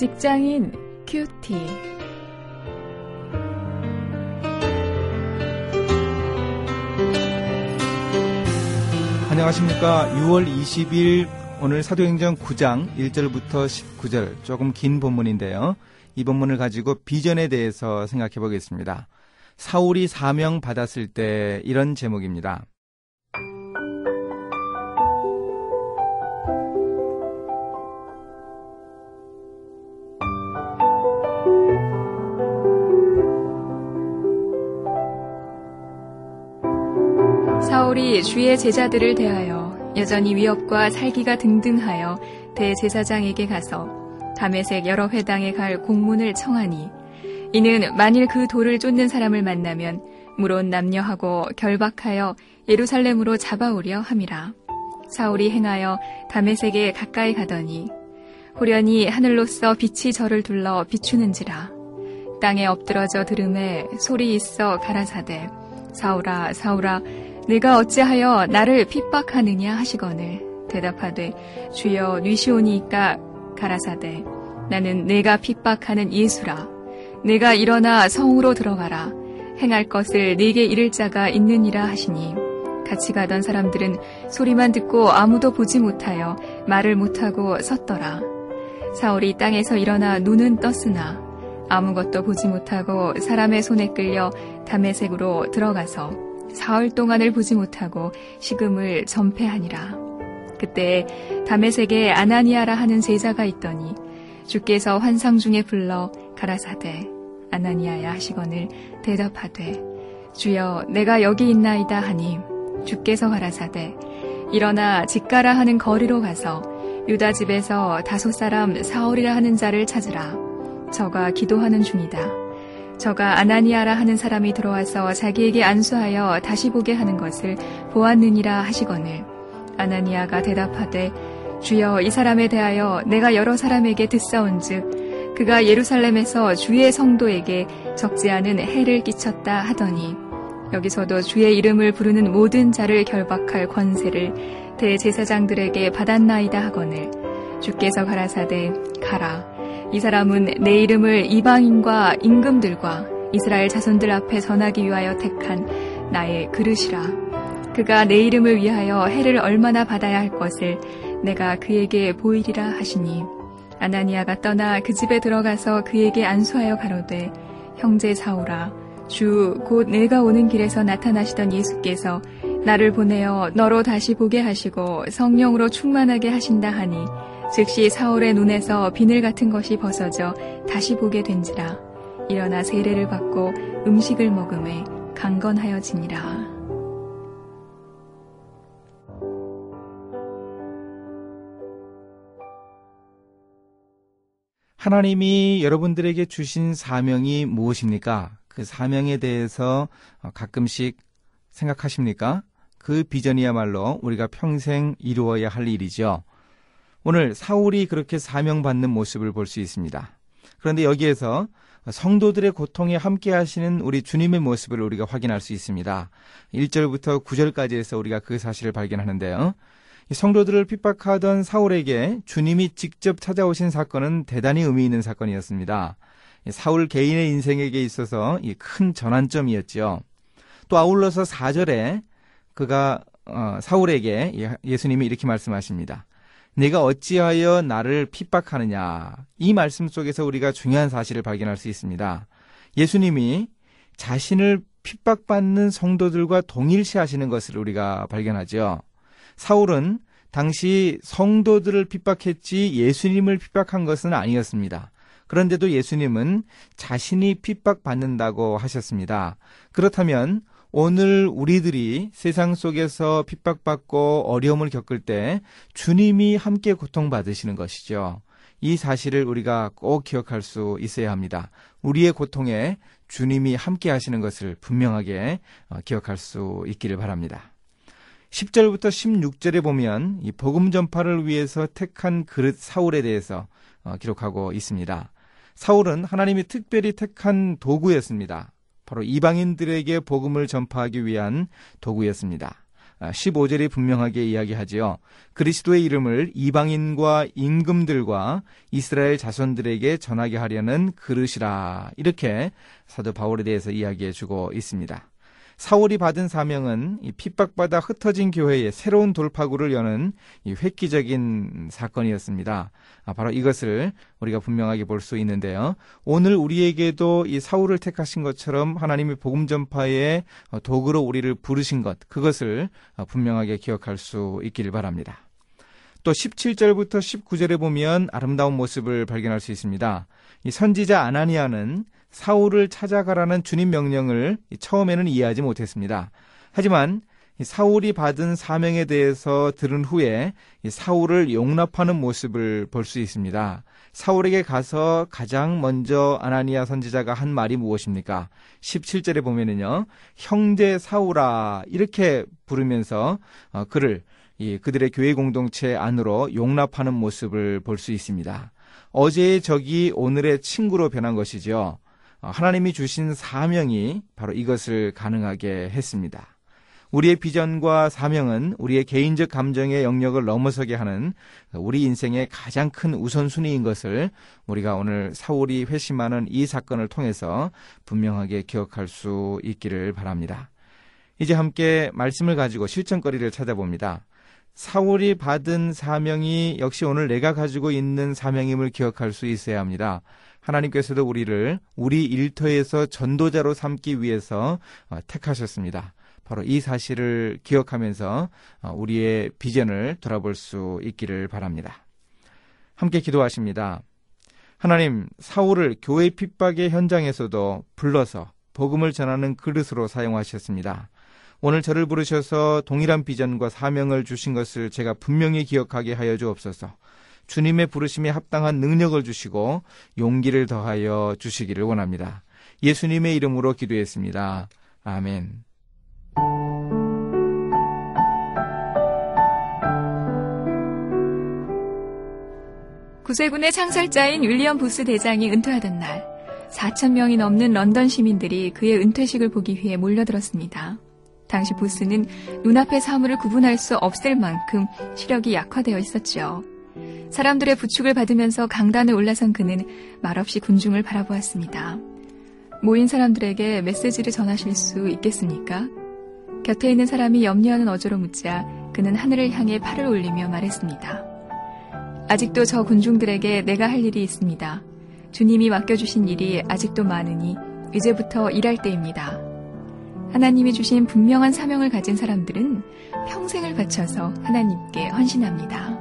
직장인 큐티. 안녕하십니까. 6월 20일 오늘 사도행전 9장 1절부터 19절 조금 긴 본문인데요. 이 본문을 가지고 비전에 대해서 생각해 보겠습니다. 사울이 사명 받았을 때 이런 제목입니다. 사울이 주의 제자들을 대하여 여전히 위협과 살기가 등등하여 대제사장에게 가서 담에색 여러 회당에 갈 공문을 청하니 이는 만일 그 돌을 쫓는 사람을 만나면 물론 남녀하고 결박하여 예루살렘으로 잡아오려 함이라. 사울이 행하여 담에색에 가까이 가더니 호련히 하늘로서 빛이 저를 둘러 비추는지라. 땅에 엎드러져 들음에 소리 있어 가라사대 사울아 사울아 내가 어찌하여 나를 핍박하느냐 하시거늘 대답하되 주여 뉘시오니까 가라사대 나는 내가 핍박하는 예수라. 내가 일어나 성으로 들어가라. 행할 것을 네게 이를 자가 있느니라 하시니. 같이 가던 사람들은 소리만 듣고 아무도 보지 못하여 말을 못하고 섰더라. 사울이 땅에서 일어나 눈은 떴으나 아무것도 보지 못하고 사람의 손에 끌려 담에색으로 들어가서 사흘 동안을 보지 못하고 식음을 전폐하니라. 그때 담에색에 아나니아라 하는 제자가 있더니 주께서 환상 중에 불러 가라사대 아나니아야 하시거늘 대답하되 주여 내가 여기 있나이다 하니 주께서 가라사대 일어나 집가라 하는 거리로 가서 유다 집에서 다섯 사람 사울이라 하는 자를 찾으라. 저가 기도하는 중이다. 저가 아나니아라 하는 사람이 들어와서 자기에게 안수하여 다시 보게 하는 것을 보았느니라 하시거늘 아나니아가 대답하되 주여 이 사람에 대하여 내가 여러 사람에게 듣사온즉 그가 예루살렘에서 주의 성도에게 적지 않은 해를 끼쳤다 하더니 여기서도 주의 이름을 부르는 모든 자를 결박할 권세를 대제사장들에게 받았나이다 하거늘 주께서 가라사대 가라 이 사람은 내 이름을 이방인과 임금들과 이스라엘 자손들 앞에 전하기 위하여 택한 나의 그릇이라. 그가 내 이름을 위하여 해를 얼마나 받아야 할 것을 내가 그에게 보이리라 하시니 아나니아가 떠나 그 집에 들어가서 그에게 안수하여 가로되 형제 사오라 주 곧 내가 오는 길에서 나타나시던 예수께서 나를 보내어 너로 다시 보게 하시고 성령으로 충만하게 하신다 하니 즉시 사울의 눈에서 비늘 같은 것이 벗어져 다시 보게 된지라 일어나 세례를 받고 음식을 먹음에 강건하여지니라. 하나님이 여러분들에게 주신 사명이 무엇입니까? 그 사명에 대해서 가끔씩 생각하십니까? 그 비전이야말로 우리가 평생 이루어야 할 일이죠. 오늘 사울이 그렇게 사명받는 모습을 볼 수 있습니다. 그런데 여기에서 성도들의 고통에 함께 하시는 우리 주님의 모습을 우리가 확인할 수 있습니다. 1절부터 9절까지 해서 우리가 그 사실을 발견하는데요. 성도들을 핍박하던 사울에게 주님이 직접 찾아오신 사건은 대단히 의미 있는 사건이었습니다. 사울 개인의 인생에게 있어서 큰 전환점이었죠. 또 아울러서 4절에 그가 어, 사울에게 예, 예수님이 이렇게 말씀하십니다. 내가 어찌하여 나를 핍박하느냐. 이 말씀 속에서 우리가 중요한 사실을 발견할 수 있습니다. 예수님이 자신을 핍박받는 성도들과 동일시 하시는 것을 우리가 발견하죠. 사울은 당시 성도들을 핍박했지 예수님을 핍박한 것은 아니었습니다. 그런데도 예수님은 자신이 핍박받는다고 하셨습니다. 그렇다면 오늘 우리들이 세상 속에서 핍박받고 어려움을 겪을 때 주님이 함께 고통받으시는 것이죠. 이 사실을 우리가 꼭 기억할 수 있어야 합니다. 우리의 고통에 주님이 함께 하시는 것을 분명하게 어, 기억할 수 있기를 바랍니다. 10절부터 16절에 보면 이 복음 전파를 위해서 택한 그릇 사울에 대해서 어, 기록하고 있습니다. 사울은 하나님이 특별히 택한 도구였습니다. 바로 이방인들에게 복음을 전파하기 위한 도구였습니다. 15절이 분명하게 이야기하지요. 그리스도의 이름을 이방인과 임금들과 이스라엘 자손들에게 전하게 하려는 그릇이라. 이렇게 사도 바울에 대해서 이야기해 주고 있습니다. 사울이 받은 사명은 핍박받아 흩어진 교회에 새로운 돌파구를 여는 획기적인 사건이었습니다. 아, 바로 이것을 우리가 분명하게 볼 수 있는데요. 오늘 우리에게도 이 사울을 택하신 것처럼 하나님이 복음 전파의 도구로 우리를 부르신 것, 그것을 분명하게 기억할 수 있기를 바랍니다. 또 17절부터 19절에 보면 아름다운 모습을 발견할 수 있습니다. 이 선지자 아나니아는 사울을 찾아가라는 주님 명령을 처음에는 이해하지 못했습니다. 하지만 사울이 받은 사명에 대해서 들은 후에 사울을 용납하는 모습을 볼 수 있습니다. 사울에게 가서 가장 먼저 아나니아 선지자가 한 말이 무엇입니까? 17절에 보면은요, 형제 사울아, 이렇게 부르면서 어, 그를 그들의 교회 공동체 안으로 용납하는 모습을 볼 수 있습니다. 어제의 적이 오늘의 친구로 변한 것이죠. 어, 하나님이 주신 사명이 바로 이것을 가능하게 했습니다. 우리의 비전과 사명은 우리의 개인적 감정의 영역을 넘어서게 하는 우리 인생의 가장 큰 우선순위인 것을 우리가 오늘 사울이 회심하는 이 사건을 통해서 분명하게 기억할 수 있기를 바랍니다. 이제 함께 말씀을 가지고 실천거리를 찾아봅니다. 사울이 받은 사명이 역시 오늘 내가 가지고 있는 사명임을 기억할 수 있어야 합니다. 하나님께서도 우리를 우리 일터에서 전도자로 삼기 위해서 어, 택하셨습니다. 바로 이 사실을 기억하면서 어, 우리의 비전을 돌아볼 수 있기를 바랍니다. 함께 기도하십니다. 하나님, 사울을 교회 핍박의 현장에서도 불러서 복음을 전하는 그릇으로 사용하셨습니다. 오늘 저를 부르셔서 동일한 비전과 사명을 주신 것을 제가 분명히 기억하게 하여 주옵소서. 주님의 부르심에 합당한 능력을 주시고 용기를 더하여 주시기를 원합니다. 예수님의 이름으로 기도했습니다. 아멘. 구세군의 창설자인 윌리엄 부스 대장이 은퇴하던 날, 4천 명이 넘는 런던 시민들이 그의 은퇴식을 보기 위해 몰려들었습니다. 당시 부스는 눈앞의 사물을 구분할 수 없을 만큼 시력이 약화되어 있었죠. 사람들의 부축을 받으면서 강단을 올라선 그는 말없이 군중을 바라보았습니다. 모인 사람들에게 메시지를 전하실 수 있겠습니까? 곁에 있는 사람이 염려하는 어조로 묻자 그는 하늘을 향해 팔을 올리며 말했습니다. 아직도 저 군중들에게 내가 할 일이 있습니다. 주님이 맡겨주신 일이 아직도 많으니 이제부터 일할 때입니다. 하나님이 주신 분명한 사명을 가진 사람들은 평생을 바쳐서 하나님께 헌신합니다.